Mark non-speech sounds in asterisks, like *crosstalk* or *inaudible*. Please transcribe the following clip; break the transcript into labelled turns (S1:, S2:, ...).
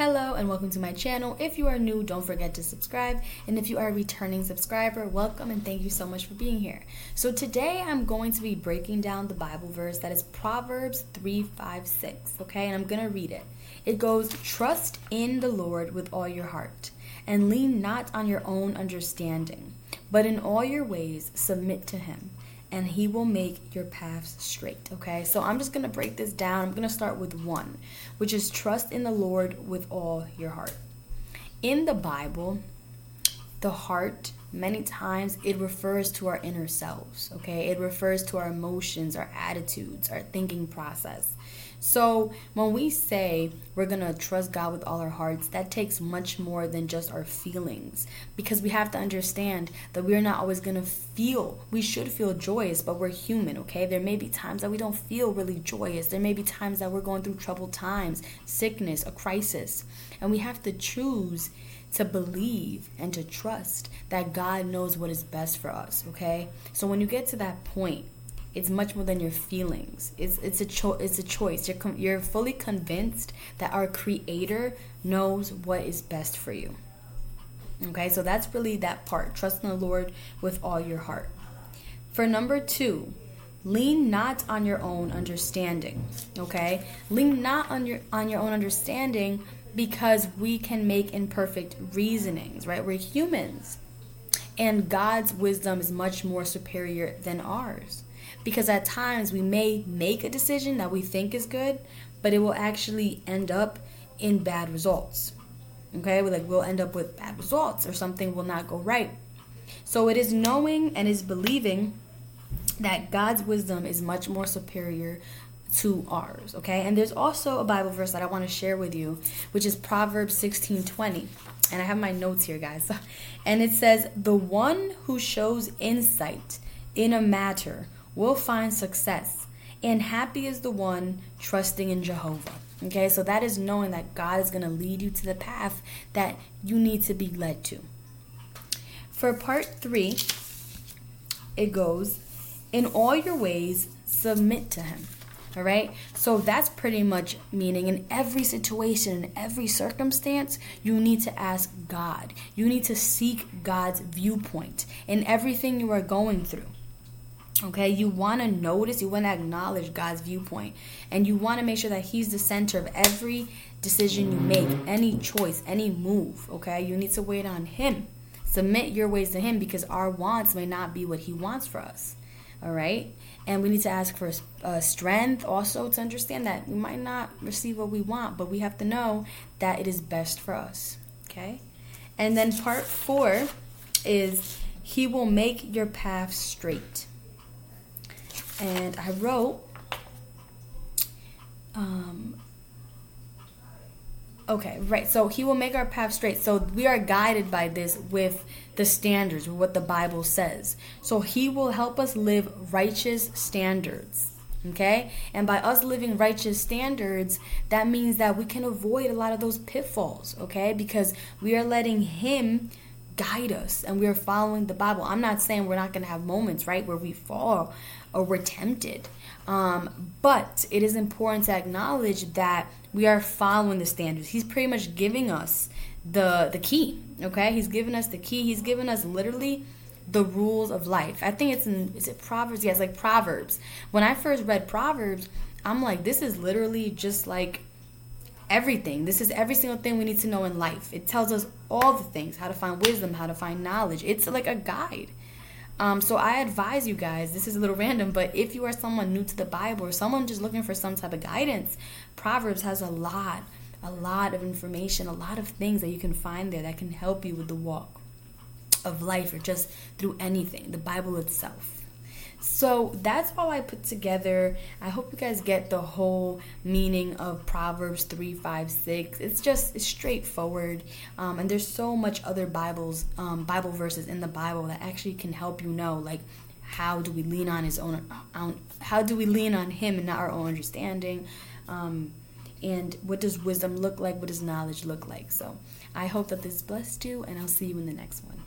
S1: Hello and welcome to my channel. If you are new, don't forget to subscribe. And if you are a returning subscriber, welcome and thank you so much for being here. So today I'm going to be breaking down the Bible verse that is Proverbs 3 5 6. Okay, and I'm to read it. It goes, Trust in the Lord with all your heart, and lean not on your own understanding, but in all your ways submit to him and he will make your paths straight. Okay, so I'm just gonna break this down. I'm gonna start with one, which is trust in the Lord with all your heart. In the Bible, the heart, many times, it refers to our inner selves. Okay, it refers to our emotions, our attitudes, our thinking process. So when we say we're going to trust God with all our hearts, that takes much more than just our feelings because we have to understand that we're not always going to feel. We should feel joyous, but we're human, okay? There may be times that we don't feel really joyous. There may be times that we're going through troubled times, sickness, a crisis. And we have to choose to believe and to trust that God knows what is best for us, okay? So when you get to that point, it's much more than your feelings. It's it's a cho- it's a choice. You're com- you're fully convinced that our creator knows what is best for you. Okay? So that's really that part. Trust in the Lord with all your heart. For number 2, lean not on your own understanding. Okay? Lean not on your on your own understanding because we can make imperfect reasonings, right? We're humans. And God's wisdom is much more superior than ours because at times we may make a decision that we think is good, but it will actually end up in bad results. Okay, we like we'll end up with bad results or something will not go right. So it is knowing and is believing that God's wisdom is much more superior to ours, okay? And there's also a Bible verse that I want to share with you, which is Proverbs 16:20. And I have my notes here, guys. *laughs* And it says, "The one who shows insight in a matter will find success. And happy is the one trusting in Jehovah. Okay, so that is knowing that God is going to lead you to the path that you need to be led to. For part three, it goes, In all your ways, submit to Him. All right. So that's pretty much meaning in every situation, in every circumstance, you need to ask God. You need to seek God's viewpoint in everything you are going through. Okay, you want to notice, you want to acknowledge God's viewpoint, and you want to make sure that He's the center of every decision you make, any choice, any move. Okay, you need to wait on Him. Submit your ways to Him because our wants may not be what He wants for us. All right, and we need to ask for uh, strength also to understand that we might not receive what we want, but we have to know that it is best for us. Okay, and then part four is He will make your path straight. And I wrote, um, okay, right. So he will make our path straight. So we are guided by this with the standards, what the Bible says. So he will help us live righteous standards. Okay? And by us living righteous standards, that means that we can avoid a lot of those pitfalls. Okay? Because we are letting him guide us and we're following the Bible. I'm not saying we're not going to have moments, right, where we fall or we're tempted. Um, but it is important to acknowledge that we are following the standards. He's pretty much giving us the the key. Okay, he's giving us the key. He's given us literally the rules of life. I think it's in is it Proverbs? Yes, like Proverbs. When I first read Proverbs, I'm like, this is literally just like everything. This is every single thing we need to know in life. It tells us all the things how to find wisdom, how to find knowledge. It's like a guide. Um, so I advise you guys, this is a little random, but if you are someone new to the Bible or someone just looking for some type of guidance, Proverbs has a lot, a lot of information, a lot of things that you can find there that can help you with the walk of life or just through anything, the Bible itself. So that's all I put together. I hope you guys get the whole meaning of Proverbs 3, 5, 6. It's just it's straightforward. Um, and there's so much other Bibles, um, Bible verses in the Bible that actually can help you know, like, how do we lean on his own, on, how do we lean on him and not our own understanding? Um, and what does wisdom look like? What does knowledge look like? So I hope that this blessed you, and I'll see you in the next one.